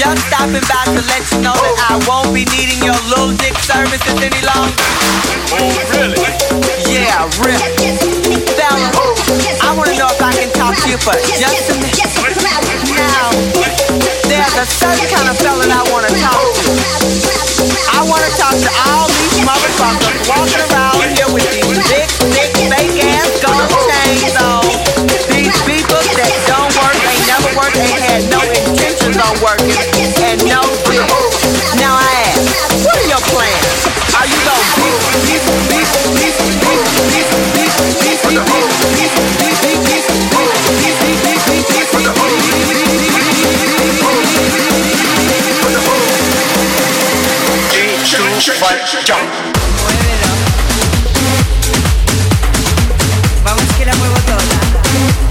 Just stopping by to let you know that I won't be needing your little dick services any longer. Oh, really? Yeah, really. Fella, I wanna know if I can talk to you for just a minute. Muévelo. Vamos que la muevo toda.